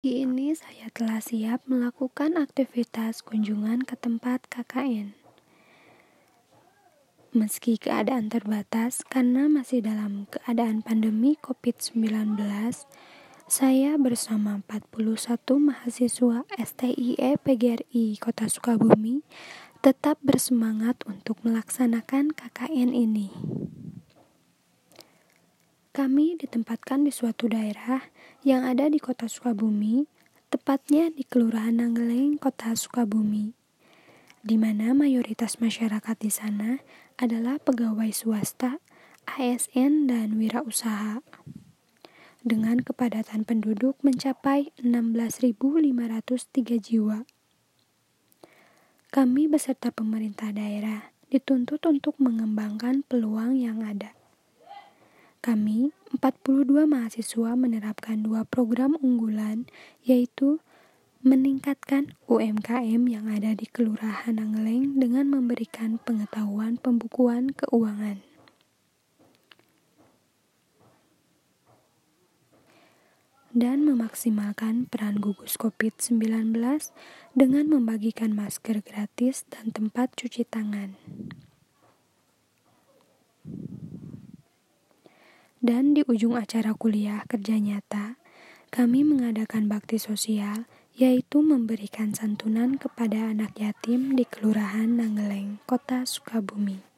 Pagi ini saya telah siap melakukan aktivitas kunjungan ke tempat KKN. Meski keadaan terbatas karena masih dalam keadaan pandemi COVID-19, saya bersama 41 mahasiswa STIE PGRI Kota Sukabumi tetap bersemangat untuk melaksanakan KKN ini. Kami ditempatkan di suatu daerah yang ada di kota Sukabumi, tepatnya di Kelurahan Nanggeleng, kota Sukabumi, di mana mayoritas masyarakat di sana adalah pegawai swasta, ASN, dan wirausaha. Dengan kepadatan penduduk mencapai 16.503 jiwa. Kami beserta pemerintah daerah dituntut untuk mengembangkan peluang yang ada kami, 42 mahasiswa menerapkan dua program unggulan, yaitu meningkatkan UMKM yang ada di Kelurahan Angeleng dengan memberikan pengetahuan pembukuan keuangan. Dan memaksimalkan peran gugus COVID-19 dengan membagikan masker gratis dan tempat cuci tangan. Dan di ujung acara kuliah kerja nyata, kami mengadakan bakti sosial, yaitu memberikan santunan kepada anak yatim di Kelurahan Nanggeleng, Kota Sukabumi.